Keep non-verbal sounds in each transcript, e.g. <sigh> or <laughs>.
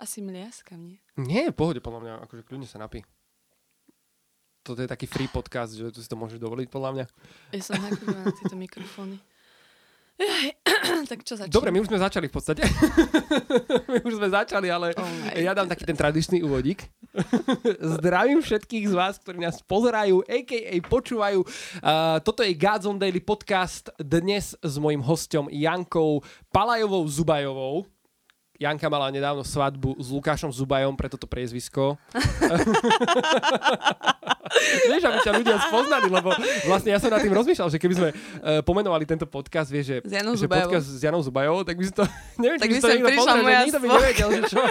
Asi mliaskam, nie? Nie, v pohode, podľa mňa, akože kľudne sa napí. Toto je taký free podcast, že tu si to môžeš dovoliť, podľa mňa. Ja som na tieto mikrofóny. Jaj, <coughs> tak čo začneme? Dobre, my už sme začali v podstate. <laughs> my už sme začali, ale Oh ja dám taký ten tradičný úvodík. <laughs> Zdravím všetkých z vás, ktorí nás pozerajú, a.k.a. počúvajú. Uh, toto je Gods on Daily podcast dnes s mojim hostom Jankou Palajovou Zubajovou. Janka mala nedávno svadbu s Lukášom Zubajom, preto to priezvisko. <laughs> vieš, aby ťa ľudia spoznali, lebo vlastne ja som nad tým rozmýšľal, že keby sme uh, pomenovali tento podcast, vieš, že, S Janou že Zubajovou. podcast s Janou Zubajovou, tak by si to, <laughs> neviem, Tak či by si to niekto pozrel, že nikto by nevedel, že čo. <laughs>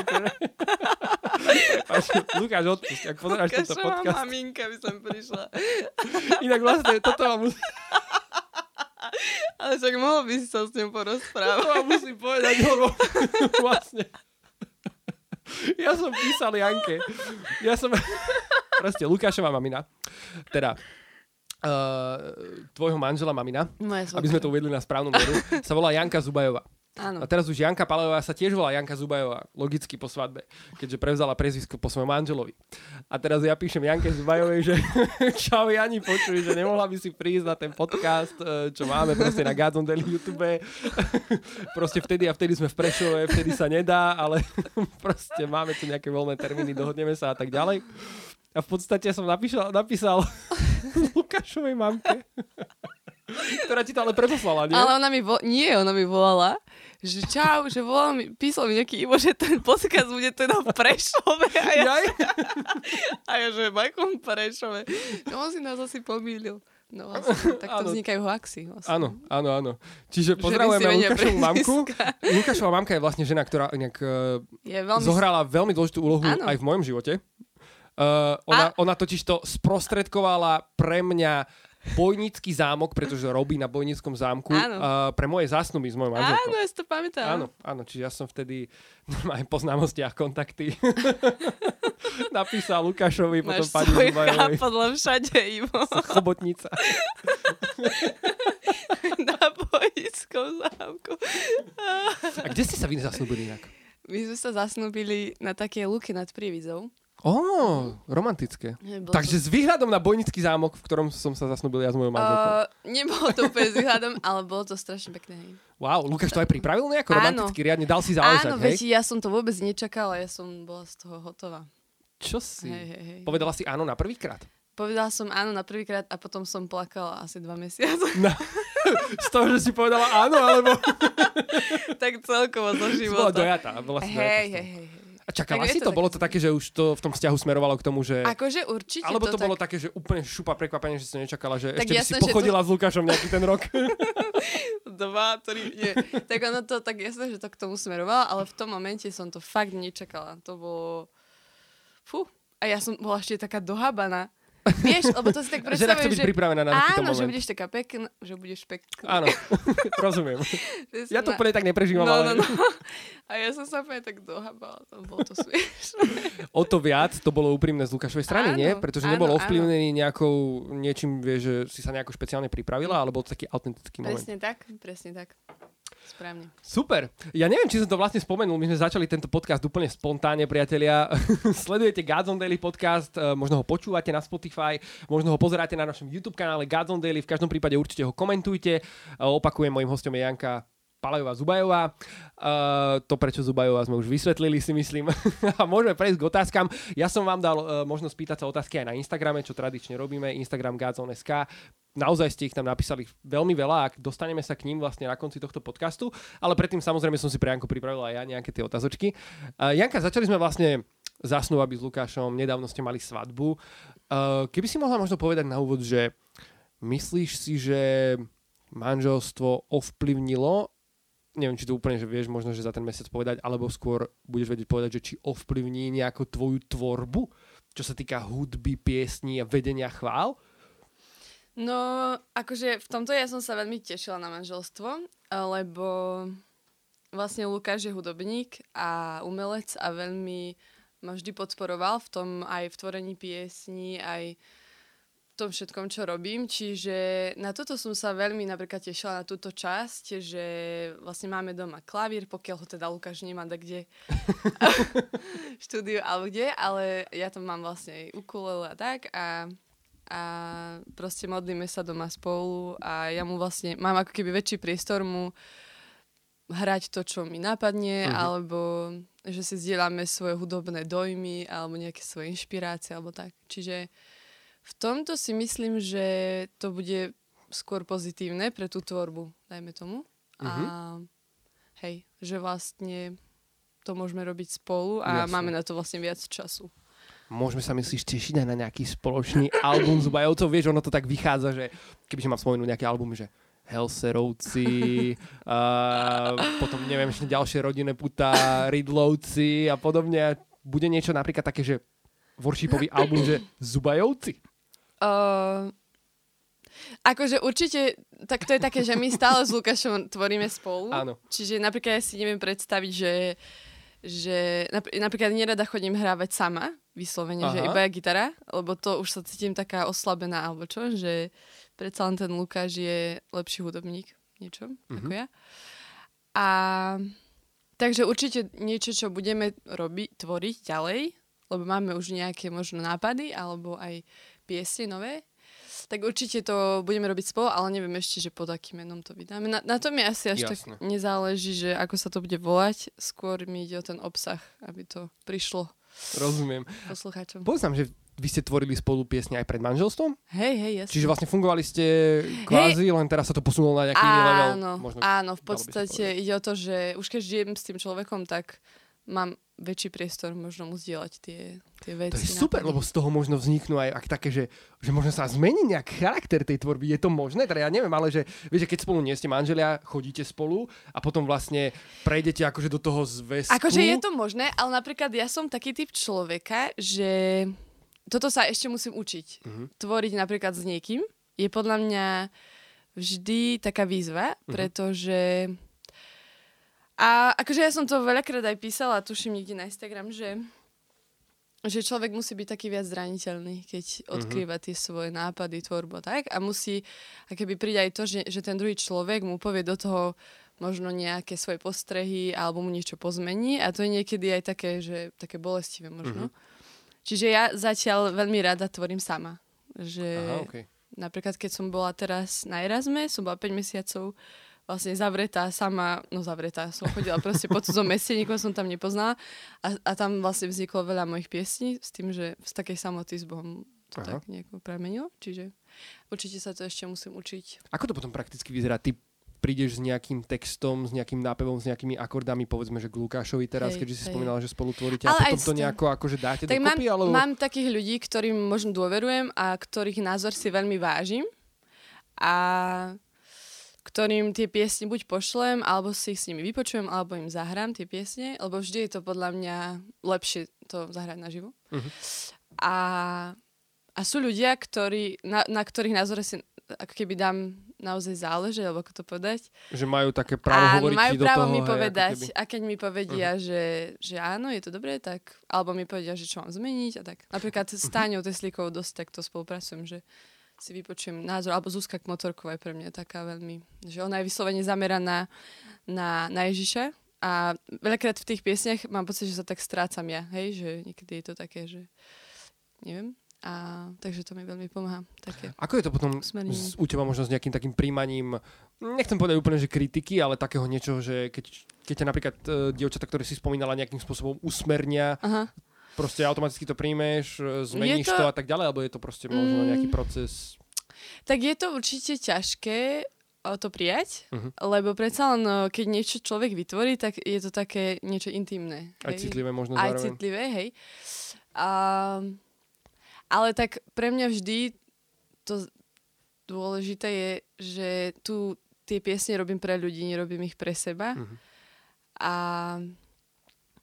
Lukáš, odpust, ak pozeráš tento podcast. maminka by som prišla. Inak vlastne toto vám, musím, <laughs> Ale však mohol by si sa s ňou porozprávať. vám musím povedať, <laughs> lebo vlastne ja som písal Janke. Ja som... Proste, Lukášová mamina. Teda, uh, tvojho manžela mamina, aby sme to uvedli na správnu mieru, sa volá Janka Zubajová. Áno. A teraz už Janka Palajová sa tiež volá Janka Zubajová, logicky po svadbe, keďže prevzala prezvisko po svojom manželovi. A teraz ja píšem Janke Zubajovej, že <laughs> čau Jani, počuj, že nemohla by si prísť na ten podcast, eh, čo máme proste na Gods on Daily YouTube. <laughs> proste vtedy a vtedy sme v Prešove, vtedy sa nedá, ale <laughs> proste máme tu nejaké voľné termíny, dohodneme sa a tak ďalej. A v podstate som napísal, napísal Lukášovej mamke, ktorá ti to ale preposlala, nie? Ale ona mi vo... Nie, ona mi volala, že čau, že volal mi, písal mi nejaký Ivo, že ten podcast bude teda v Prešove. A ja, <laughs> a ja že v akom Prešove? No on si nás asi pomýlil. No vlastne, <laughs> tak to Áno. vznikajú hoaxy. Vlastne. Áno, áno, áno. Čiže Že pozdravujeme Lukášovu mamku. <laughs> Lukášova mamka je vlastne žena, ktorá inak uh, Je veľmi... zohrala veľmi dôležitú úlohu Áno. aj v mojom živote. Uh, ona, ona totiž to sprostredkovala pre mňa Bojnický zámok, pretože robí na Bojnickom zámku Áno. uh, pre moje zásnuby s mojou manželkou. Áno, ja si to pamätám. Áno, áno, čiže ja som vtedy <laughs> aj po známostiach kontakty <laughs> napísal Lukášovi, potom pani Zubajovej. chápadlo všade, Ivo. <laughs> Chobotnica. Na bojickom zámku. A kde ste sa vy zasnúbili inak? My sme sa zasnúbili na také luky nad Prívizou. Ó, romantické. Bol Takže s výhľadom na Bojnický zámok, v ktorom som sa zasnúbil ja s mojou manželkou. Uh, nebolo to úplne s výhľadom, ale bolo to strašne pekné. Wow, Lukáš to aj pripravil nejako Áno. romanticky, riadne dal si záležať, Áno, hej? veď ja som to vôbec nečakala, ja som bola z toho hotová. Čo si? Hej, hej, hej. Povedala si áno na prvýkrát? Povedala som áno na prvýkrát a potom som plakala asi dva mesiace. <laughs> No. Z toho, že si povedala áno, alebo <laughs> tak celkovo zo si bola života. dojatá. Bola si Hej, dojatá hej, hej, hej. A čakala Tak si to? to Bolo to také, že už to v tom vzťahu smerovalo k tomu, že... Akože určite Alebo to, to, bolo tak... také, že úplne šupa prekvapenie, že si nečakala, že Tak ešte by si jasné, že to- pochodila s Lukášom nejaký ten rok. <laughs> Dva, tri, nie. tak ono to, tak jasné, že to k tomu smerovalo, ale v tom momente som to fakt nečakala. To bolo... Fú. A ja som bola ešte taká dohabaná. Vieš, lebo to si tak <laughs> Žena chce predstavujem, byť že... pripravená na takýto Áno, že moment. budeš taká pekná, že budeš pekná. Áno, <laughs> rozumiem. <laughs> Že Ja to na- úplne tak neprežívam, No, ale no, no. A ja som sa úplne tak dohabala, to bolo to smiešné. o to viac to bolo úprimné z Lukášovej strany, Áno, nie? Pretože áno, nebol áno. ovplyvnený nejakou, niečím, vieš, že si sa nejako špeciálne pripravila, ale bol to taký autentický moment. Presne tak, presne tak. Správne. Super. Ja neviem, či som to vlastne spomenul. My sme začali tento podcast úplne spontánne, priatelia. <laughs> Sledujete Gods on Daily podcast, eh, možno ho počúvate na Spotify, možno ho pozeráte na našom YouTube kanále Gods on Daily. V každom prípade určite ho komentujte. Eh, Opakujem, mojim hostom je Janka Palajová Zubajová. Uh, to, prečo Zubajová, sme už vysvetlili, si myslím. <laughs> a môžeme prejsť k otázkam. Ja som vám dal uh, možnosť pýtať sa otázky aj na Instagrame, čo tradične robíme. Instagram Godzone.sk. Naozaj ste ich tam napísali veľmi veľa, ak dostaneme sa k ním vlastne na konci tohto podcastu. Ale predtým samozrejme som si pre Janku pripravil aj ja nejaké tie otázočky. Uh, Janka, začali sme vlastne zasnúvať s Lukášom, nedávno ste mali svadbu. Uh, keby si mohla možno povedať na úvod, že myslíš si, že manželstvo ovplyvnilo neviem, či to úplne, že vieš možno, že za ten mesiac povedať, alebo skôr budeš vedieť povedať, že či ovplyvní nejakú tvoju tvorbu, čo sa týka hudby, piesní a vedenia chvál? No, akože v tomto ja som sa veľmi tešila na manželstvo, lebo vlastne Lukáš je hudobník a umelec a veľmi ma vždy podporoval v tom aj v tvorení piesní, aj tom všetkom, čo robím. Čiže na toto som sa veľmi napríklad tešila na túto časť, že vlastne máme doma klavír, pokiaľ ho teda Lukáš nemá da kde <laughs> <laughs> štúdiu alebo kde, ale ja tam mám vlastne aj ukulele a tak a a proste modlíme sa doma spolu a ja mu vlastne mám ako keby väčší priestor mu hrať to, čo mi napadne, uh-huh. alebo že si zdieľame svoje hudobné dojmy alebo nejaké svoje inšpirácie alebo tak. Čiže v tomto si myslím, že to bude skôr pozitívne pre tú tvorbu, dajme tomu. Uh-huh. A mhm. hej, že vlastne to môžeme robiť spolu a Jasne. máme na to vlastne viac času môžeme sa myslíš tešiť aj na nejaký spoločný <laughs> album z Bajovcov. Vieš, ono to tak vychádza, že keby mám spomenúť nejaký album, že Helserovci, uh, <laughs> potom neviem, ešte ďalšie rodinné puta, Ridlovci a podobne. Bude niečo napríklad také, že worshipový album, že Zubajovci? Uh, akože určite, tak to je také, že my stále s Lukášom tvoríme spolu. Áno. Čiže napríklad ja si neviem predstaviť, že že napríklad nerada chodím hrávať sama, vyslovene, Aha. že iba je gitara, lebo to už sa cítim taká oslabená, alebo čo, že predsa len ten Lukáš je lepší hudobník niečo, mm-hmm. ako ja. A takže určite niečo, čo budeme robiť, tvoriť ďalej, lebo máme už nejaké možno nápady, alebo aj piesne nové, tak určite to budeme robiť spolu, ale neviem ešte, že pod akým menom to vydáme. Na, na tom mi asi až Jasne. tak nezáleží, že ako sa to bude volať, skôr mi ide o ten obsah, aby to prišlo Rozumiem. Poslucháčom. Poznám, že vy ste tvorili spolu piesne aj pred manželstvom? Hej, hej, jasne. Čiže vlastne fungovali ste kvázi, hey. len teraz sa to posunulo na nejaký áno, level. Možno, áno, v podstate ide o to, že už keď žijem s tým človekom, tak mám väčší priestor možno mu zdieľať tie, tie veci. To je super, lebo z toho možno vzniknú aj ak také, že, že možno sa zmení nejak charakter tej tvorby. Je to možné? Teda ja neviem, ale že, vieš, že keď spolu nie ste manželia, chodíte spolu a potom vlastne prejdete akože do toho zväzku. Akože je to možné, ale napríklad ja som taký typ človeka, že toto sa ešte musím učiť. Uh-huh. Tvoriť napríklad s niekým je podľa mňa vždy taká výzva, uh-huh. pretože a akože ja som to veľakrát aj písala, tuším niekde na Instagram, že, že človek musí byť taký viac zraniteľný, keď mhm. odkrýva tie svoje nápady, tvorbu a tak. A musí, a keby príde aj to, že, že ten druhý človek mu povie do toho možno nejaké svoje postrehy alebo mu niečo pozmení a to je niekedy aj také, že také bolestivé možno. Mm-hmm. Čiže ja zatiaľ veľmi rada tvorím sama. Že Aha, okay. napríklad keď som bola teraz na Erasme, som bola 5 mesiacov vlastne zavretá sama, no zavretá, som chodila proste po cudzom <laughs> meste, nikoho som tam nepoznala a, a tam vlastne vzniklo veľa mojich piesní s tým, že z takej samoty s Bohom to Aha. tak nejako premenilo, čiže určite sa to ešte musím učiť. Ako to potom prakticky vyzerá? Ty prídeš s nejakým textom, s nejakým nápevom, s nejakými akordami, povedzme, že k Lukášovi teraz, hej, keďže si hej. spomínala, že spolu tvoríte ale a potom to nejako akože dáte tak dokopy? Mám, alebo... mám takých ľudí, ktorým možno dôverujem a ktorých názor si veľmi vážim a ktorým tie piesne buď pošlem, alebo si ich s nimi vypočujem, alebo im zahrám tie piesne, lebo vždy je to podľa mňa lepšie to zahrať naživo. Uh-huh. A, a sú ľudia, ktorí, na, na ktorých názore si ako keby dám naozaj záleží, alebo ako to povedať. Že majú také právo áno, hovoriť majú do právo toho, mi povedať hej, a keď mi povedia, uh-huh. že, že áno, je to dobré, tak, alebo mi povedia, že čo mám zmeniť a tak. Napríklad s Táňou Teslíkovou dosť takto spolupracujem, že si vypočujem názor, alebo Zuzka Kmotorková je pre mňa taká veľmi, že ona je vyslovene zameraná na, na Ježiša a veľakrát v tých piesniach mám pocit, že sa tak strácam ja, hej, že niekedy je to také, že neviem, a takže to mi veľmi pomáha. Také Ako je to potom z, u teba možno s nejakým takým príjmaním, nechcem povedať úplne, že kritiky, ale takého niečo, že keď, keď ťa napríklad uh, dievčata, ktoré si spomínala, nejakým spôsobom usmernia Aha proste automaticky to príjmeš, e, zmeníš to... to a tak ďalej, alebo je to proste možno nejaký mm. proces? Tak je to určite ťažké to prijať, uh-huh. lebo predsa len, e, keď niečo človek vytvorí, tak je to také niečo intimné. Aj hej? citlivé možno Aj zároveň. citlivé, hej. A, ale tak pre mňa vždy to dôležité je, že tu tie piesne robím pre ľudí, nerobím ich pre seba. Uh-huh. A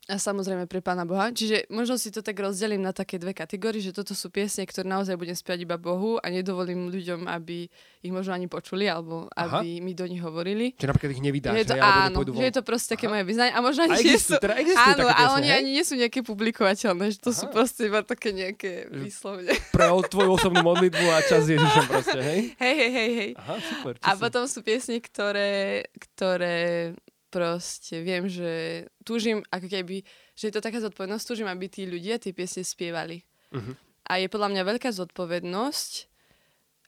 A samozrejme pre Pána Boha. Čiže možno si to tak rozdelím na také dve kategórie, že toto sú piesne, ktoré naozaj budem spievať iba Bohu a nedovolím ľuďom, aby ich možno ani počuli, alebo aby Aha. mi do nich hovorili. Čiže napríklad ich nevydáš, je to, hej, áno, že je to proste také Aha. moje vyznanie. A možno ani a existujú, nie sú... Teda áno, také ale piesne, oni hej? ani nie sú nejaké publikovateľné, že to Aha. sú proste iba také nejaké výslovne. Pre tvoju osobnú modlitbu a čas Ježišom proste, hej? Hej, hej, hej, hej. Aha, super. A si? potom sú piesne, ktoré, ktoré proste viem, že túžim, ako keby, že je to taká zodpovednosť, túžim, aby tí ľudia tie piesne spievali. Uh-huh. A je podľa mňa veľká zodpovednosť,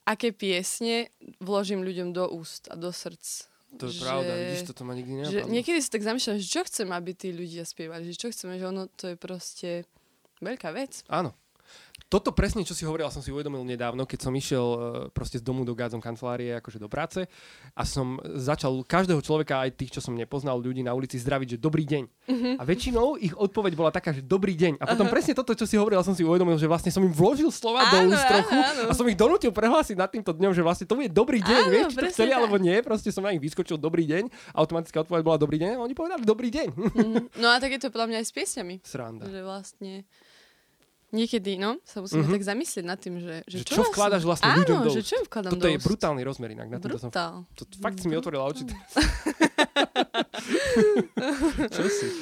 aké piesne vložím ľuďom do úst a do srdc. To je že, pravda, vidíš, toto ma nikdy nenapadlo. Že niekedy si tak zamýšľam, že čo chcem, aby tí ľudia spievali, že čo chceme, že ono to je proste veľká vec. Áno, toto presne, čo si hovoril, som si uvedomil nedávno, keď som išiel uh, proste z domu do Gádzom kancelárie, akože do práce a som začal každého človeka, aj tých, čo som nepoznal, ľudí na ulici zdraviť, že dobrý deň. Uh-huh. A väčšinou ich odpoveď bola taká, že dobrý deň. A potom uh-huh. presne toto, čo si hovoril, som si uvedomil, že vlastne som im vložil slova áno, do úst trochu áno. a som ich donútil prehlásiť nad týmto dňom, že vlastne to bude dobrý deň, áno, vieš, či to chceli tak. alebo nie. Proste som na nich vyskočil dobrý deň, automatická odpoveď bola dobrý deň a oni povedali dobrý deň. Uh-huh. <laughs> No a tak je to podľa mňa aj s piesňami. Sranda. Že vlastne Niekedy, no, sa musíme mm-hmm. tak zamyslieť nad tým, že, že, že čo, čo vkladaš vlastne Áno, ľuďom do že čo vkladám Toto do je brutálny rozmer inak. Na Brutál. Som, to, fakt si mi otvorila oči. <laughs> čo si?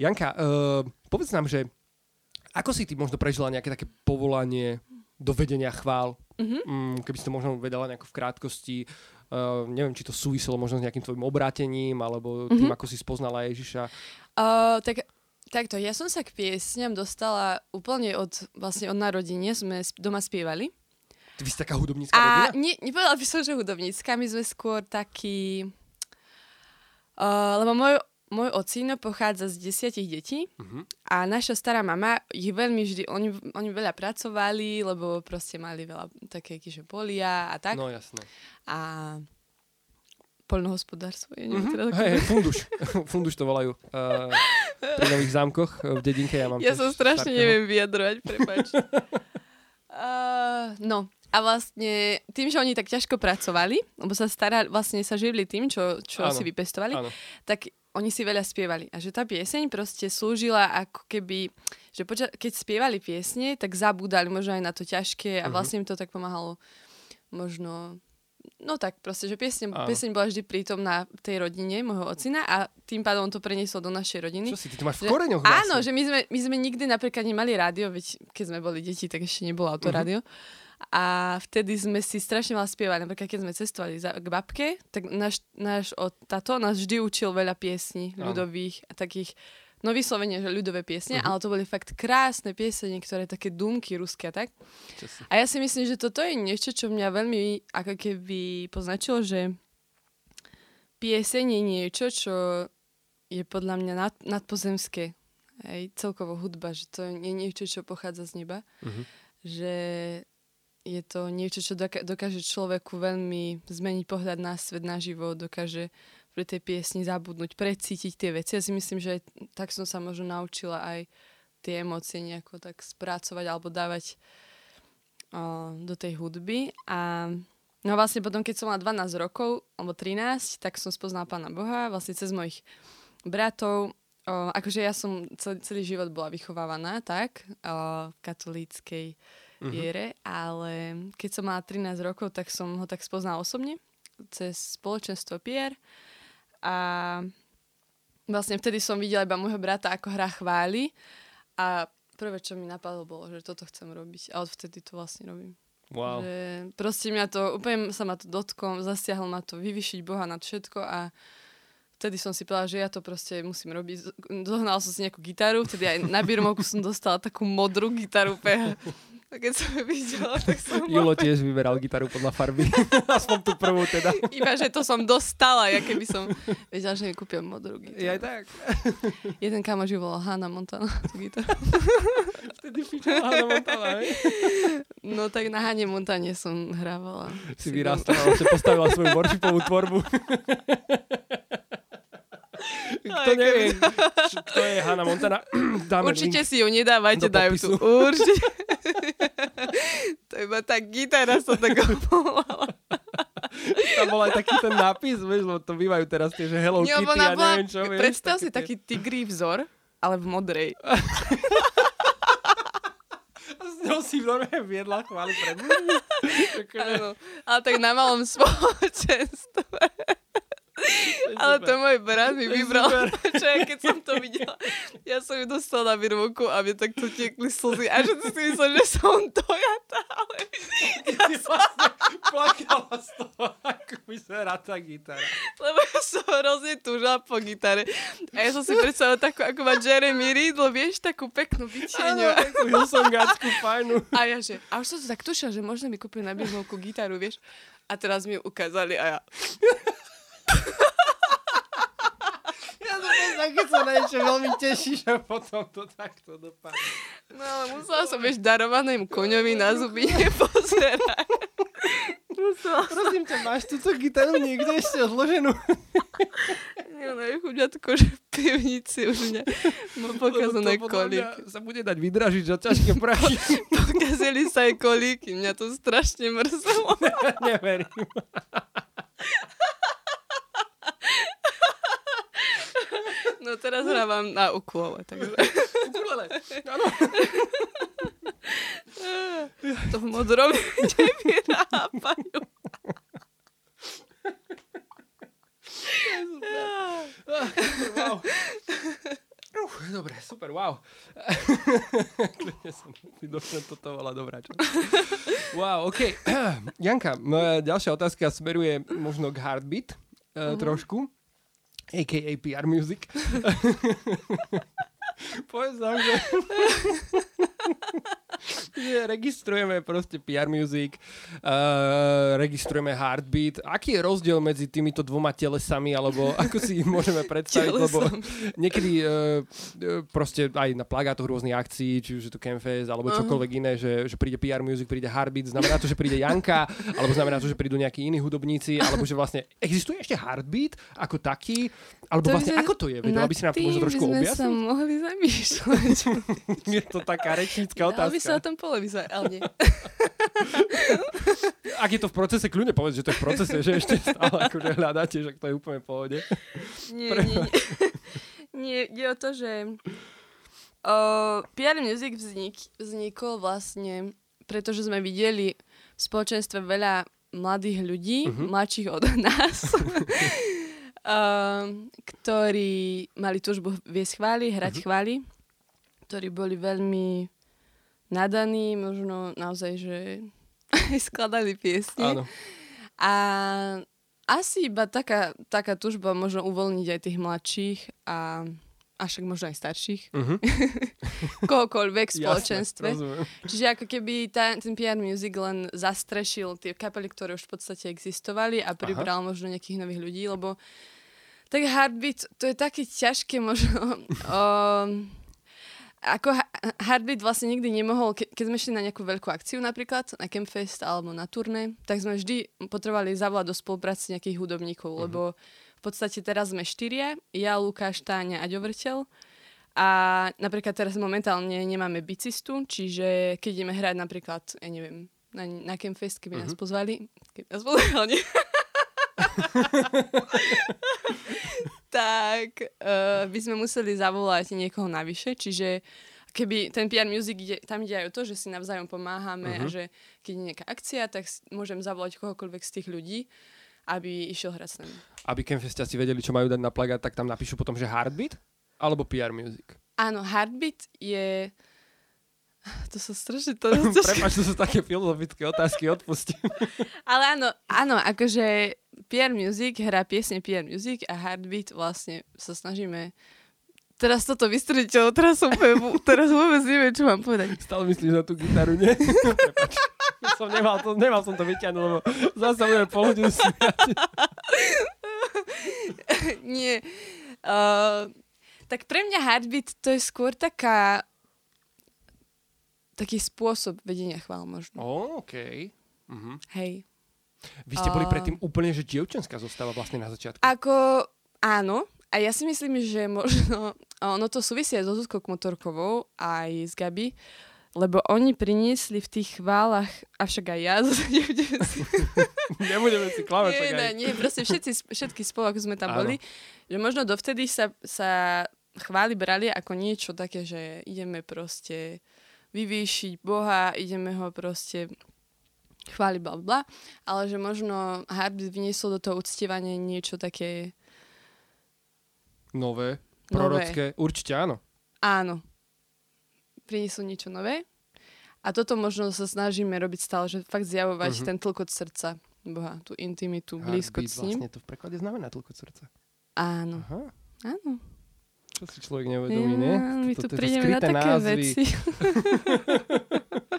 Janka, uh, povedz nám, že ako si ty možno prežila nejaké také povolanie do vedenia chvál? Mm-hmm. Um, keby si to možno vedela nejako v krátkosti. Uh, neviem, či to súviselo možno s nejakým tvojim obrátením, alebo tým, mm-hmm. ako si spoznala Ježiša. Uh, tak Takto, ja som sa k piesňam dostala úplne od, vlastne od narodenia, sme doma spievali. Ty by si taká hudobnícka A rodina? nie, nepovedala by som, že hudobnícka, my sme skôr takí... Uh, lebo môj, môj ocino pochádza z desiatich detí uh-huh. a naša stará mama ich veľmi vždy, oni, oni veľa pracovali, lebo proste mali veľa také, že polia a tak. No jasné. A Poľnohospodárstvo je, neviem, mm-hmm. teda hey, hey, funduš. <laughs> funduš to volajú. Uh, pri Nových zámkoch v dedinke ja mám Ja som strašne starkého. neviem vyjadrovať, prepáč. uh, <laughs> no, a vlastne tým, že oni tak ťažko pracovali, lebo sa starali, vlastne sa živili tým, čo, čo si vypestovali, áno. tak oni si veľa spievali. A že tá pieseň proste slúžila ako keby, že poča- keď spievali piesne, tak zabúdali možno aj na to ťažké a mhm. vlastne im to tak pomáhalo možno No tak proste, že piesne, pieseň bola vždy prítomná tej rodine môjho ocina a tým pádom to prenieslo do našej rodiny. Čo si, ty to máš v koreňoch vlastne. Áno, že my sme, my sme nikdy napríklad nemali rádio, veď keď sme boli deti, tak ešte nebolo autorádio. Uh-huh. A vtedy sme si strašne veľa spievali. Napríklad, keď sme cestovali za, k babke, tak náš, náš o, táto nás vždy učil veľa piesní ľudových a takých no vyslovene, že ľudové piesne, uh-huh. ale to boli fakt krásne piesne, ktoré také dumky ruské tak. A ja si myslím, že toto je niečo, čo mňa veľmi ako keby poznačilo, že pieseň je niečo, čo je podľa mňa nad, nadpozemské. Hej, celkovo hudba, že to je niečo, čo pochádza z neba. Uh-huh. Že je to niečo, čo dokáže človeku veľmi zmeniť pohľad na svet, na život, dokáže pri tej piesni zabudnúť, precítiť tie veci. Ja si myslím, že tak som sa možno naučila aj tie emócie nejako tak spracovať alebo dávať o, do tej hudby. A no vlastne potom, keď som mala 12 rokov, alebo 13, tak som spoznala Pána Boha vlastne cez mojich bratov. O, akože ja som celý, celý život bola vychovávaná tak, o, v katolíckej uh-huh. viere, ale keď som mala 13 rokov, tak som ho tak spoznala osobne cez spoločenstvo Pierre a vlastne vtedy som videla iba môjho brata, ako hra chváli a prvé, čo mi napadlo, bolo, že toto chcem robiť a odvtedy to vlastne robím. Wow. Že proste mňa to, úplne sa ma to dotklo, zasiahlo ma to vyvyšiť Boha nad všetko a vtedy som si povedala, že ja to proste musím robiť. Zohnala som si nejakú gitaru, vtedy aj na birmovku som dostala takú modrú gitaru. A keď som ju videla, tak som... Julo tiež vyberal gitaru podľa farby. <laughs> Aspoň tú prvú teda. Iba, že to som dostala, ja keby som vedela, že mi kúpil modrú gitaru. Ja tak. <laughs> Jeden kamož ju volal Hanna Montana, tú gitaru. <laughs> Vtedy fičala Hanna Montana, hej? No tak na Hane Montane som hrávala. Si vyrastala, si postavila svoju worshipovú tvorbu. Kto nevie, kto je Hanna Montana, <clears throat> dáme Určite link si ju nedávajte, dajú tu. Určite. To iba tá gitara sa tak <laughs> volala. Tam bol aj taký ten nápis, vieš, lebo to bývajú teraz tie, že Hello Kitty a neviem čo. Vieš, predstav si taký tigrý vzor ale v modrej. <laughs> S ňou si normálne viedla chváli pred. <laughs> Áno, ale tak na malom spoločenstve. <laughs> Ale to môj brat mi To vybral. <laughs> Čo ja keď som to videla, ja som ju dostala na birmovku a mne takto tiekli slzy. A všetci si mysleli, že som dojatá, ale Ty vlastne plakala z toho, ako vyzerá tá gitara. lebo ja som hrozne túžila po gitare. A ja som si predstavila takú, ako má Jeremy Riddle, vieš, takú peknú Áno, vytieniu. takú Hillsongáckú fajnú. A ja že, a už som si tak tušila, že možno mi kúpili na birmovku gitaru, vieš. A teraz mi ju ukázali a ja, Ja to poznám, keď sa na niečo veľmi tešíš a potom to takto dopadne. no ale musela som, vieš, darovanému koňovi na zuby nepozerať. Musela som. Prosím ťa, máš túto gitaru niekde ešte odloženú? Nie, no je chuďatko, že v pivnici už mňa má pokazané to mňa kolíky. sa bude dať vydražiť za ťažké prachy. Pokazili sa aj kolíky, mňa to strašne mrzelo. <laughs> Neverím. <laughs> No teraz hrávam na ukulele, takže <laughs> Ukulele. Áno. <laughs> to v modrom nevyrábajú. Wow. Uf, dobre, super, wow. Kľudne som došla, toto bola dobrá časť. Wow, OK. <clears throat> Janka, moja ďalšia otázka smeruje možno k Heartbeat uh, trošku, a.k.a. PR Music. Povedz nám, že... že <laughs> registrujeme proste PR Music, uh, registrujeme Heartbeat. Aký je rozdiel medzi týmito dvoma telesami, alebo <laughs> ako si ich môžeme predstaviť, lebo niekedy uh, proste aj na plagátoch rôznych akcií, či už je to Campfest, alebo čokoľvek iné, že, že príde PR Music, príde Heartbeat, znamená to, že príde Janka, <laughs> alebo znamená to, že prídu nejakí iní hudobníci, alebo že vlastne existuje ešte Heartbeat ako taký, alebo vlastne Takže ako to je? Vedela by si nám to možno trošku sme sa objasniť? mohli zamýšľať. Je to taká rečnícka by sa o tom polemizovať, ale nie. <laughs> Ak je to v procese, kľudne povedz, že to je v procese, že ešte stále akože hľadáte, že to je úplne v pohode. Nie, nie, nie. <laughs> nie, ide o to, že o, PR Music vznik, vznikol vlastne, pretože sme videli v spoločenstve veľa mladých ľudí, uh-huh. mladších od <laughs> nás, um, ktorí mali túžbu viesť chvály, hrať uh-huh. chvály, ktorí boli veľmi nadaní, možno naozaj, že <laughs> skladali piesne. Áno. A asi iba taká, taká tužba možno uvoľniť aj tých mladších a a však možno aj starších, Uh-huh. <laughs> kohokoľvek v spoločenstve. rozumiem. Čiže ako keby tá, ten PR Music len zastrešil tie kapely, ktoré už v podstate existovali a pribral Aha. možno nejakých nových ľudí, lebo tak Heartbeat, to je také ťažké možno... <laughs> um, ako Heartbeat vlastne nikdy nemohol, ke- keď sme šli na nejakú veľkú akciu napríklad, na Campfest alebo na turné, tak sme vždy potrebovali zavolať do spolupráce nejakých hudobníkov, uh-huh. lebo v podstate teraz sme štyria, ja, Lukáš, Táňa a Ďovrteľ. A napríklad teraz momentálne nemáme bicistu, čiže keď ideme hrať napríklad, ja neviem, na, na Campfest, keby uh-huh. nás pozvali, keby nás pozvali. <laughs> <laughs> tak uh, by sme museli zavolať niekoho navyše, čiže keby ten PR Music ide, tam ide aj o to, že si navzájom pomáhame uh-huh. a že keď je nejaká akcia, tak môžem zavolať kohokoľvek z tých ľudí, aby išiel hrať s nami. Aby Campfestiaci vedeli, čo majú dať na plagát, tak tam napíšu potom, že Heartbeat alebo PR Music. Áno, Heartbeat je... <laughs> To sa strašne... To, <laughs> Prepač, to sú také filozofické otázky, odpustím. <laughs> Ale áno, áno, akože PR Music hrá piesne PR Music a Heartbeat vlastne sa snažíme Teraz toto vystrediť, lebo teraz som úplne, <laughs> teraz vôbec neviem, čo mám povedať. Stále myslíš na tú gitaru, nie? Som nemal, to, nemal som to vyťahnuť, lebo zase budeme pol hodinu. <laughs> Nie. Uh, tak pre mňa Heartbeat to je skôr taká taký spôsob vedenia chvál možno. Oh, OK. Mhm. Hej. Vy ste boli predtým úplne, že dievčenská zostava vlastne na začiatku. Ako, áno. A ja si myslím, že možno <laughs> ono to súvisí aj so Zuzkou Kmotorkovou aj s Gabi, lebo oni priniesli v tých chválach, avšak aj ja <laughs> zase nebudem si <laughs> Nebudeme si klamať, nie, nie, nie, proste všetci, všetky spolu, ako sme tam Áno. boli, že možno dovtedy sa, sa chváli brali ako niečo také, že ideme proste vyvýšiť Boha, ideme ho proste chváli bla bla, ale že možno Heartbeat vyniesol do toho uctievania niečo také... Nové, prorocké, nové. určite áno. Áno. Priniesol niečo nové. A toto možno sa snažíme robiť stále, že fakt zjavovať uh-huh. ten tlkot srdca Boha, tú intimitu, blízko s ním. Vlastne to v preklade znamená tlkot srdca. Áno. Aha. Áno. Čo si človek neuvedomí, ja, nie? My tu prídeme na také názvy. veci. <laughs>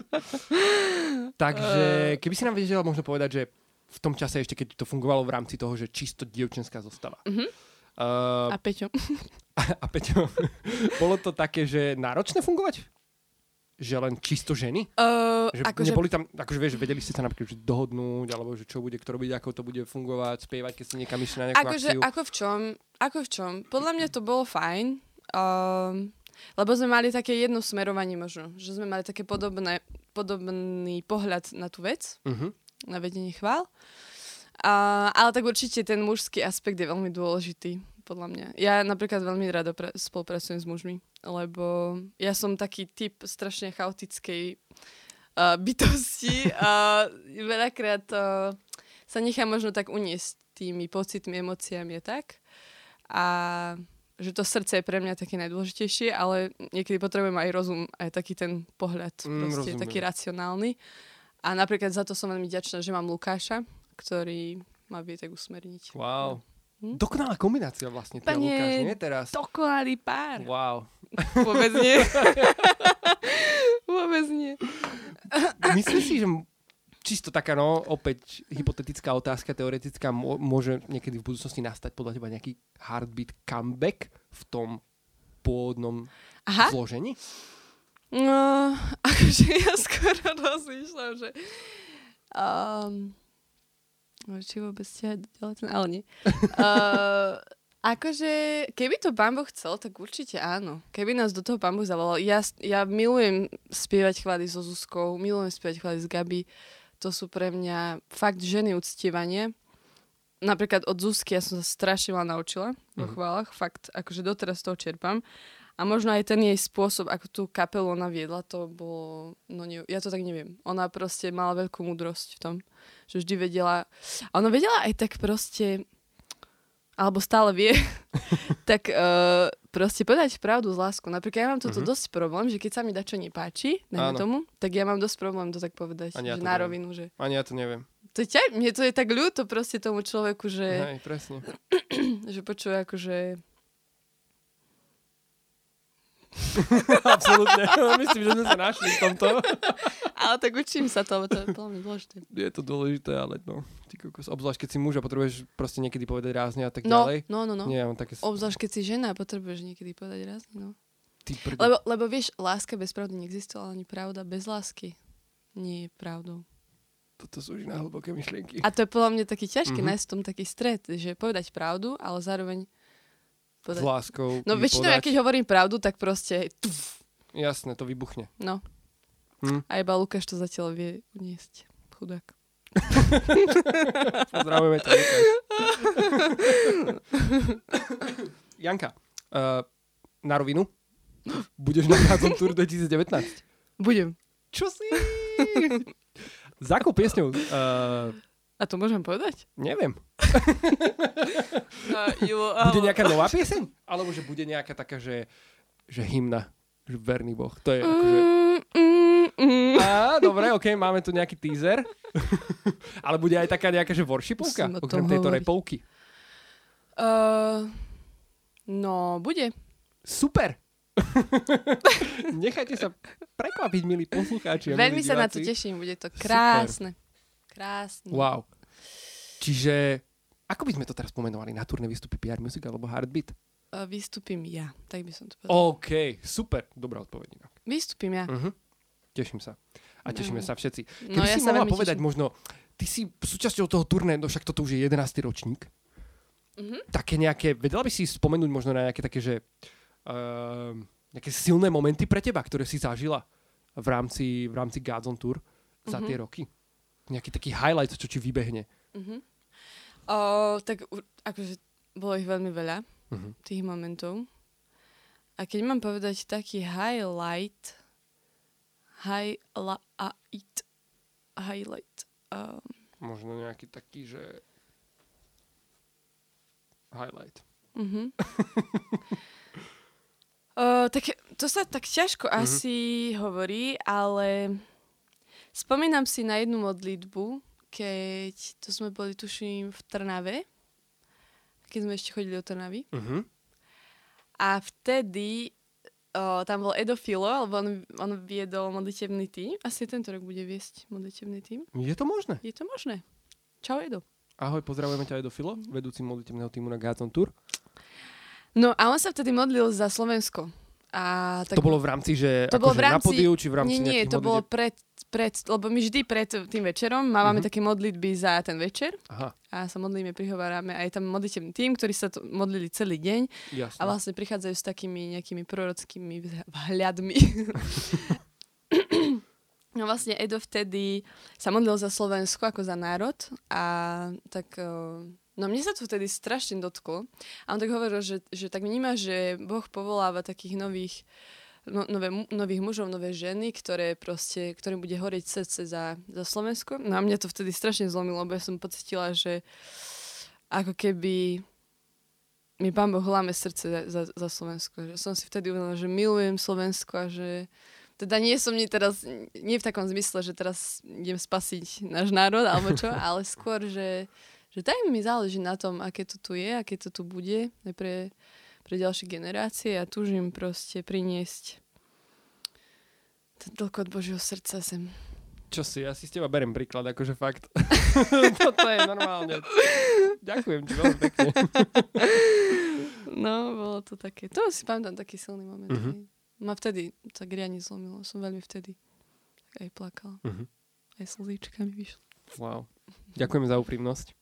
<laughs> Takže, keby si nám vedela možno povedať, že v tom čase ešte, keď to fungovalo v rámci toho, že čisto dievčenská zostava. Uh-huh. Uh, a Peťo. A, <laughs> a Peťo. Bolo to také, že náročné fungovať? Že len čisto ženy? Uh, že akože... neboli tam, akože vieš, vedeli ste sa napríklad že dohodnúť, alebo že čo bude, kto robiť, ako to bude fungovať, spievať, keď si niekam išli na nejakú akože, akciu? Ako v čom? Ako v čom? Podľa mňa to bolo fajn. Um, lebo sme mali také jedno smerovanie možno, že sme mali také podobné, podobný pohľad na tú vec, uh-huh. na vedenie chvál. A, ale tak určite ten mužský aspekt je veľmi dôležitý, podľa mňa. Ja napríklad veľmi rada pre, spolupracujem s mužmi, lebo ja som taký typ strašne chaotickej uh, bytosti a <laughs> veľakrát uh, sa nechá možno tak uniesť tými pocitmi, emóciami a tak. A že to srdce je pre mňa také najdôležitejšie, ale niekedy potrebujem aj rozum, aj taký ten pohľad, mm, proste, taký racionálny. A napríklad za to som veľmi ďačná, že mám Lukáša, ktorý ma vie tak usmerniť. Wow. Hm? Dokonalá kombinácia vlastne, teda Lukáš, nie teraz? Dokonalý pár. Wow. <laughs> Vôbec nie. <laughs> Vôbec nie. Myslíš si, že čisto taká, no, opäť hypotetická otázka, teoretická, môže niekedy v budúcnosti nastať podľa teba nejaký heartbeat comeback v tom pôvodnom Aha. zložení? No, <laughs> akože ja skoro rozmýšľam, že... Um, či vôbec ste ďalej ten, ale nie. <laughs> Uh, akože, keby to Boh chcel, tak určite áno. Keby nás do toho Boh zavolal. Ja, ja milujem spievať chvály so Zuzkou, milujem spievať chvály s Gabi. To sú pre mňa fakt ženy uctievanie. Napríklad od Zuzky ja som sa strašne veľa naučila vo mm. chválach. Fakt, akože doteraz toho čerpám. A možno aj ten jej spôsob, ako tú kapelu ona viedla, to bolo... No nie, ja to tak neviem. Ona proste mala veľkú múdrosť v tom, že vždy vedela... A ona vedela aj tak proste alebo stále vie, <laughs> tak uh, proste povedať pravdu z lásku. Napríklad ja mám toto uh-huh. dosť problém, že keď sa mi dačo nepáči, dajme tomu, tak ja mám dosť problém to tak povedať, Ani ja že na rovinu. Že... Ani ja to neviem. To ťa, mne to je tak ľúto proste tomu človeku, že... Hej, presne. <clears throat> že počuje akože <laughs> Absolutne. <laughs> Myslím, že sme sa našli v tomto. <laughs> ale tak učím sa to, to je veľmi dôležité. Je to dôležité, ale no. Kokos, obzvlášť keď si muž a potrebuješ proste niekedy povedať rázne a tak no, ďalej. No, no, no. Nie, také... Obzvlášť keď si žena a potrebuješ niekedy povedať rázne, no. Lebo, lebo vieš, láska bez pravdy neexistovala, ani pravda bez lásky nie je pravdou. Toto sú už na hlboké myšlienky. A to je podľa mňa taký ťažké mm-hmm. nájsť v tom taký stred, že povedať pravdu, ale zároveň podať. S láskou. No väčšinou, ja keď hovorím pravdu, tak proste... Tuf. Jasné, to vybuchne. No. Hm? A iba Lukáš to zatiaľ vie uniesť. Chudák. <laughs> Pozdravujeme ťa, Lukáš. <laughs> Janka, uh, na rovinu. Budeš na Kazom Tour <laughs> 2019? Budem. Čo si? Za akou piesňou? Uh, a to môžem povedať? Neviem. uh, <laughs> bude nejaká nová <laughs> pieseň? Alebo že bude nejaká taká, že, že hymna, že verný boh. To je akože... Mm, mm, Á, dobre, ok, máme tu nejaký teaser. <laughs> Ale bude aj taká nejaká, že worshipovka? Okrem tejto repovky. Uh, no, bude. Super. Nechajte sa prekvapiť, milí poslucháči. Veľmi sa na to teším, bude to krásne. Super. Krásne. Wow. Čiže, ako by sme to teraz pomenovali? Na turné vystupí PR Music alebo Heartbeat? Uh, vystúpim ja, tak by som to povedal. OK, super, dobrá odpoveď. Vystúpim ja. Uh-huh. Teším sa. A tešíme no. sa všetci. Keby no, ja si mohla povedať teším. možno, ty si súčasťou toho turné, no však toto už je 11. ročník, uh-huh. také nejaké, vedela by si spomenúť možno na nejaké také, že uh, nejaké silné momenty pre teba, ktoré si zažila v rámci, v rámci Gods on Tour za uh-huh. tie roky? Nejaký taký highlight, čo ti vybehne? Uh-huh. O, tak akože bolo ich veľmi veľa, uh-huh. tých momentov. A keď mám povedať taký highlight, highlight, highlight, um, Možno nejaký taký, že highlight. <laughs> Uh-huh. uh, tak to sa tak ťažko uh-huh. asi hovorí, ale spomínam si na jednu modlitbu, keď to sme boli, tuším, v Trnave, keď sme ešte chodili do Trnavy. Uh-huh. A vtedy o, tam bol Edo Filo, alebo on, on viedol modlitebný tým. Asi tento rok bude viesť modlitebný tým. Je to možné? Je to možné. Čau Edo. Ahoj, pozdravujeme ťa Edo Filo, vedúci modlitebného týmu na Gazon Tour. No a on sa vtedy modlil za Slovensko. A tak to bolo v rámci, že to bolo akože v rámci, na podiu, či v rámci Nie, nie, to modlitieb? bolo pred, pred, lebo my vždy pred tým večerom máme uh-huh. také modlitby za ten večer Aha, a sa modlíme, prihovárame a je tam modlitebný tým, ktorí sa to modlili celý deň jasné. a vlastne prichádzajú s takými nejakými prorockými vhľadmi. no vlastne Edo vtedy sa modlil za Slovensko ako za národ a tak... No mne sa to vtedy strašne dotklo. A on tak hovoril, že, že tak vníma, že Boh povoláva takých nových, no, nové, nových mužov, nové ženy, ktoré proste, ktorým bude horeť srdce za, za Slovensko. No a mňa to vtedy strašne zlomilo, lebo ja som pocitila, že ako keby mi pán Boh láme srdce za, za, za Slovensko. Že som si vtedy uvedomila, že milujem Slovensko a že teda nie som ni teraz, nie v takom zmysle, že teraz idem spasiť náš národ alebo čo, <laughs> ale skôr, že, že tak mi záleží na tom, aké to tu je, aké to tu bude aj pre, pre ďalšie generácie a túžim proste priniesť ten toľko od Božieho srdca sem. Čo si, ja si z teba berem príklad, akože fakt. <laughs> Toto je normálne. Ďakujem ti veľmi pekne. No, bolo to také, to si pamätám taký silný moment. Uh-huh. Ma vtedy tak riadne zlomilo, som veľmi vtedy aj plakala. Mhm. Aj slzíčka mi vyšli. Wow. Ďakujem za úprimnosť.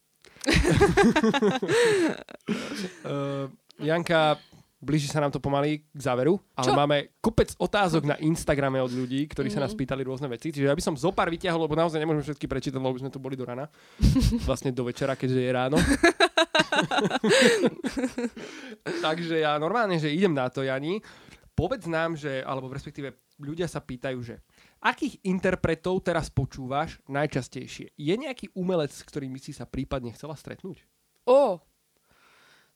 uh, <laughs> <laughs> Janka, blíži sa nám to pomaly k záveru, ale Čo? máme kopec otázok na Instagrame od ľudí, ktorí sa Mhm. nás pýtali rôzne veci. Čiže ja by som zo pár vyťahol, lebo naozaj nemôžeme všetky prečítať, lebo by sme tu boli do rana. <laughs> Vlastne do večera, keďže je ráno. <laughs> Takže ja normálne, že idem na to, Jani. Povedz nám, že, alebo respektíve ľudia sa pýtajú, že akých interpretov teraz počúvaš najčastejšie? Je nejaký umelec, s ktorým si sa prípadne chcela stretnúť? Ó,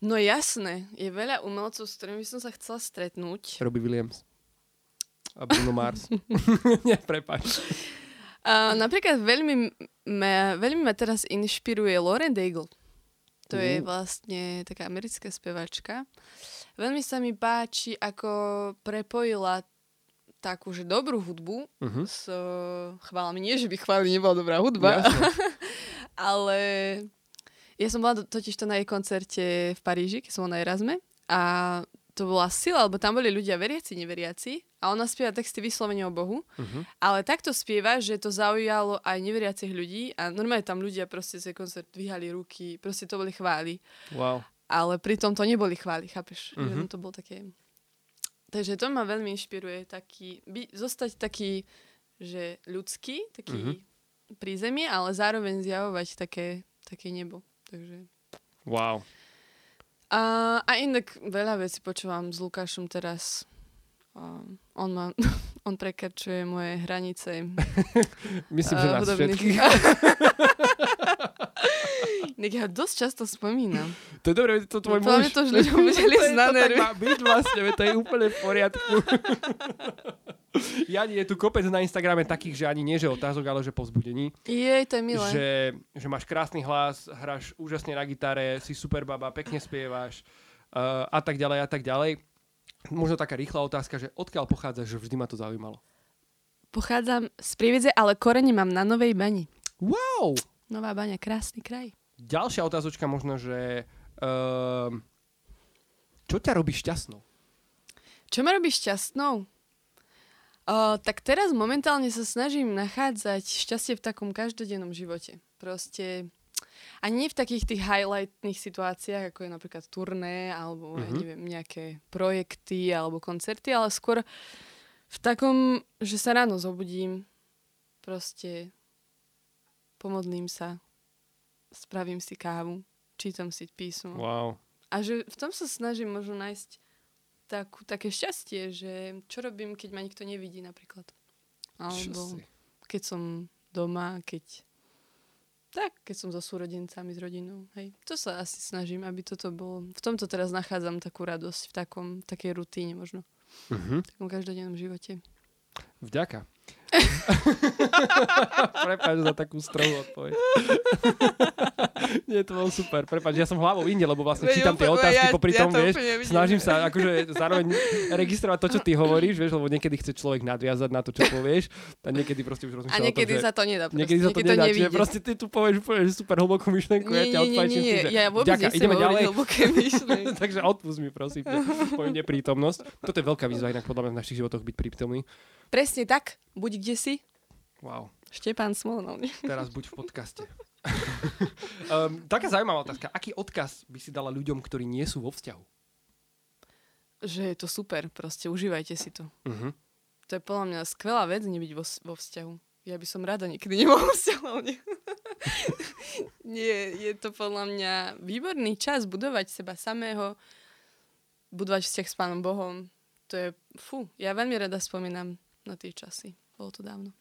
no jasné, je veľa umelcov, s ktorými som sa chcela stretnúť. Robbie Williams. A Bruno Mars. <laughs> Nie, prepáč. A napríklad veľmi ma, veľmi ma teraz inšpiruje Lauren Daigle. To je Uh. vlastne taká americká spevačka. Veľmi sa mi páči, ako prepojila takú, že dobrú hudbu Uh-huh. s uh, chválami. Nie, že by chváli nebola dobrá hudba, <laughs> ale ja som bola totiž to na jej koncerte v Paríži, keď som bola na Erasme a to bola sila, lebo tam boli ľudia veriaci, neveriaci a ona spieva texty vyslovene o Bohu, Uh-huh. ale takto spieva, že to zaujalo aj neveriacich ľudí a normálne tam ľudia proste z koncert dvíhali ruky, proste to boli chvály, Wow. ale pritom to neboli chvály, chápeš? Mhm. Mm-hmm. To bol také... Takže to ma veľmi inšpiruje taký, by, zostať taký, že ľudský, taký Mhm. mm-hmm. pri zemi, ale zároveň zjavovať také, také nebo. Takže... Wow. A, a inak veľa vecí počúvam s Lukášom teraz. Um, on, ma, <laughs> on prekračuje moje hranice. <laughs> Myslím, že eh, nás všetkých. <laughs> <laughs> Inak ja ho dosť často spomínam. To je dobré, to tvoj Podľa muž. to už ľuďom liesť na to tak má byť vlastne, to je úplne v poriadku. <laughs> Jani, je tu kopec na Instagrame takých, že ani nie, že otázok, ale že povzbudení. Jej, to je milé. Že, že máš krásny hlas, hráš úžasne na gitare, si super baba, pekne spievaš uh, a tak ďalej a tak ďalej. Možno taká rýchla otázka, že odkiaľ pochádzaš, že vždy ma to zaujímalo. Pochádzam z Prievidze, ale korene mám na Novej bani. Wow! Nová baňa, krásny kraj. Ďalšia otázočka možno, že uh, čo ťa robí šťastnou? Čo ma robí šťastnou? Uh, tak teraz momentálne sa snažím nachádzať šťastie v takom každodennom živote. Proste a nie v takých tých highlightných situáciách, ako je napríklad turné, alebo mm-hmm. Mhm. neviem, nejaké projekty alebo koncerty, ale skôr v takom, že sa ráno zobudím, proste pomodlím sa, spravím si kávu, čítam si písmo. Wow. A že v tom sa snažím možno nájsť takú, také šťastie, že čo robím, keď ma nikto nevidí napríklad. Alebo keď som doma, keď tak, keď som so súrodencami, s rodinou. Hej. To sa asi snažím, aby toto bolo... V tomto teraz nachádzam takú radosť, v takom, takej rutíne možno. Mhm. V takom každodennom živote. Vďaka. <laughs> Prepač za takú strovú odpoveď. <laughs> Nie, to bolo super. Prepač, ja som hlavou inde, lebo vlastne Veď čítam tie otázky ja- popri ja tom, to vieš. Snažím sa akože zároveň registrovať to, čo ty hovoríš, vieš, lebo niekedy chce človek nadviazať na to, čo povieš. A niekedy proste už rozmýšľa A tom, niekedy že... sa to nedá. Proste. Niekedy sa to nedá, čiže nevidie. proste ty tu povieš úplne že super hlbokú myšlenku, ja nie, ťa nie, nie, nie, ja vôbec ideme ďalej. hlboké. <laughs> Takže odpust mi, prosím, moju neprítomnosť. Toto je veľká výzva inak podľa mňa v našich životoch byť prítomný. Presne tak, buď kde si, Wow. Štepán Smolnov. <laughs> Teraz buď v podcaste. um, <laughs> taká zaujímavá otázka. Aký odkaz by si dala ľuďom, ktorí nie sú vo vzťahu? Že je to super, proste užívajte si to. Uh-huh. To je podľa mňa skvelá vec nebyť vo, vo vzťahu. Ja by som rada niekedy nebola vzťahu, ale nie. <laughs> nie, je to podľa mňa výborný čas budovať seba samého, budovať vzťah s Pánom Bohom. To je, fú, ja veľmi rada spomínam na tie časy. Bolo to dávno.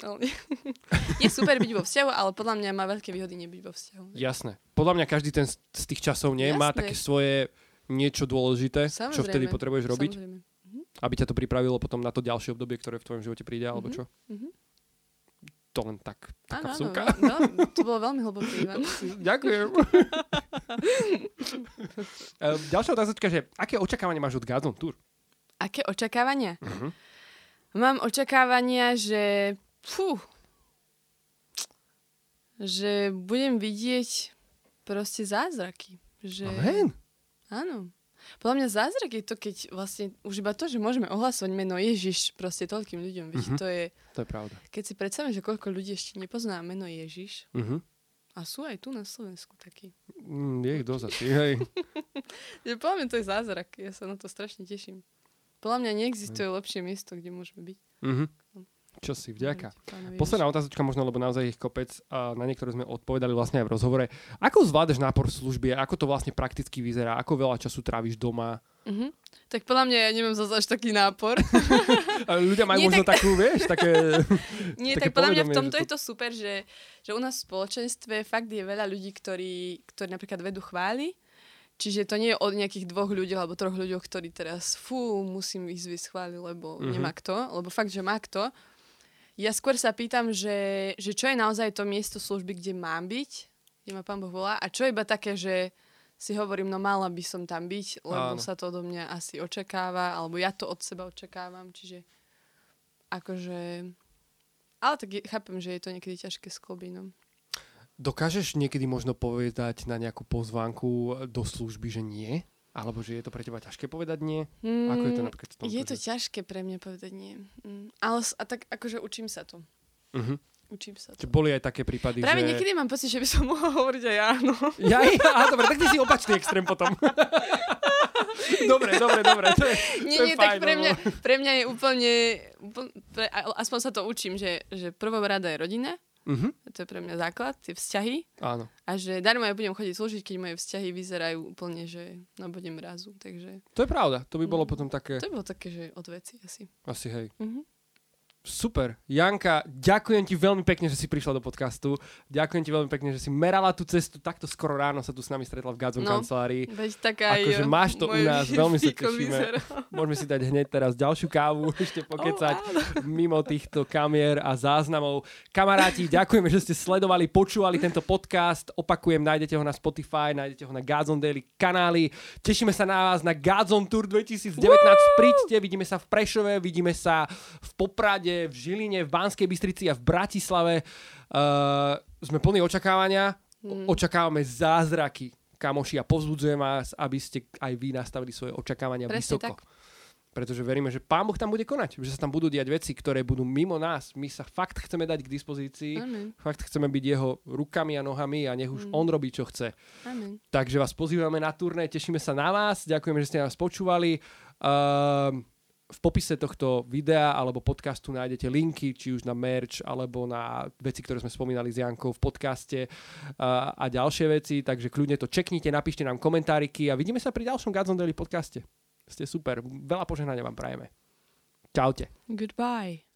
<laughs> Je super byť vo vzťahu, ale podľa mňa má veľké výhody nebyť vo vzťahu. Jasné. Podľa mňa každý ten z tých časov nie má Jasné. také svoje niečo dôležité, čo Samozrejme. vtedy potrebuješ robiť, Samozrejme. aby ťa to pripravilo potom na to ďalšie obdobie, ktoré v tvojom živote príde, alebo Mhm, čo? mhm. To len tak, Áno, taká áno, vsúka. veľmi, to bolo veľmi hlboké, Ivan. <laughs> Ďakujem. <laughs> Ehm, Ďalšia otázočka, že aké očakávanie máš od Gazon Tour? Aké očakávania? Mhm. Mám očakávania, že... Fú, že budem vidieť proste zázraky. Že, Amen. Áno. Podľa mňa zázrak je to, keď vlastne už iba to, že môžeme ohlasovať meno Ježiš proste toľkým ľuďom. Vieš, Mhm. to je, To je pravda. keď si predstavím, že koľko ľudí ešte nepozná meno Ježiš Uh-huh. a sú aj tu na Slovensku takí. Mm, je ich dosť hej. <laughs> Podľa mňa to je zázrak. Ja sa na to strašne teším. Podľa mňa neexistuje lepšie miesto, kde môžeme byť. Uh-huh. Čo si, vďaka. Posledná otázočka možno, lebo naozaj ich kopec a na niektoré sme odpovedali vlastne aj v rozhovore. Ako zvládaš nápor služby? Ako to vlastne prakticky vyzerá? Ako veľa času tráviš doma? Mhm. Tak podľa mňa ja nemám zase až taký nápor. <laughs> Ľudia majú Nie, možno tak- takú, vieš, také... <laughs> Nie, Také tak podľa mňa v tomto že je to super, že, že u nás v spoločenstve fakt je veľa ľudí, ktorí, ktorí napríklad vedú chvály. Čiže to nie je od nejakých dvoch ľudí alebo troch ľudí, ktorí teraz fú, musím ísť vysť chvály, lebo Mhm. nemá kto. Lebo fakt, že má kto. Ja skôr sa pýtam, že, že čo je naozaj to miesto služby, kde mám byť, kde ma pán Boh volá, a čo je iba také, že si hovorím, no mala by som tam byť, lebo Áno. sa to odo mňa asi očakáva, alebo ja to od seba očakávam, čiže akože... Ale tak chápem, že je to niekedy ťažké s klobínom. Dokážeš niekedy možno povedať na nejakú pozvánku do služby, že nie? Alebo že je to pre teba ťažké povedať nie? Ako je to napríklad v? Mm, Je to že- ťažké pre mňa povedať nie. Mm, ale a tak akože učím sa to. Mhm. Učím sa to. boli aj také prípady, Práve že... niekedy mám pocit, že by som <laughs> mohla hovoriť aj áno. Ja, ja, dobre, tak ty si opačný extrém potom. <laughs> dobre, dobre, dobre. To je, Nie, to je nie, fajn, tak pre lebo- mňa, pre mňa je úplne, úplne pre, aspoň sa to učím, že, že prvou rada je rodina, Mhm, to je pre mňa základ, tie vzťahy áno. a že darmo ja budem chodiť slúžiť, keď moje vzťahy vyzerajú úplne, že na bode mrazu, takže To je pravda. To by bolo Mm. potom také... to by bolo také, že od veci asi. Asi hej. Mhm. Super. Janka, ďakujem ti veľmi pekne, že si prišla do podcastu. Ďakujem ti veľmi pekne, že si merala tú cestu. Takto skoro ráno sa tu s nami stretla v Gadzon No. kancelárii. Veď tak aj Akože máš to u nás, <laughs> veľmi sa tešíme. Môžeme si dať hneď teraz ďalšiu kávu, <laughs> ešte pokecať Oh, áno. mimo týchto kamier a záznamov. Kamaráti, ďakujeme, že ste sledovali, počúvali tento podcast. Opakujem, nájdete ho na Spotify, nájdete ho na Godzone Daily kanály. Tešíme sa na vás na Godzone Tour 2019. Príďte, vidíme sa v Prešove, vidíme sa v Poprade, v Žiline, v Banskej Bystrici a v Bratislave. Uh, sme plní očakávania. Mm. Očakávame zázraky kamoši a povzbudzujem vás, aby ste aj vy nastavili svoje očakávania Presne vysoko. tak. Pretože veríme, že Pán Boh tam bude konať, že sa tam budú diať veci, ktoré budú mimo nás. My sa fakt chceme dať k dispozícii, Amen. fakt chceme byť jeho rukami a nohami a nech už Mm. on robí, čo chce. Amen. Takže vás pozývame na turné, tešíme sa na vás, ďakujeme, že ste nás počúvali. Um, v popise tohto videa alebo podcastu nájdete linky, či už na merch, alebo na veci, ktoré sme spomínali s Jankou v podcaste a, a ďalšie veci, takže kľudne to čeknite, napíšte nám komentáriky a vidíme sa pri ďalšom Godzone Daily podcaste. Ste super. Veľa požehnania vám prajeme. Čaute. Goodbye.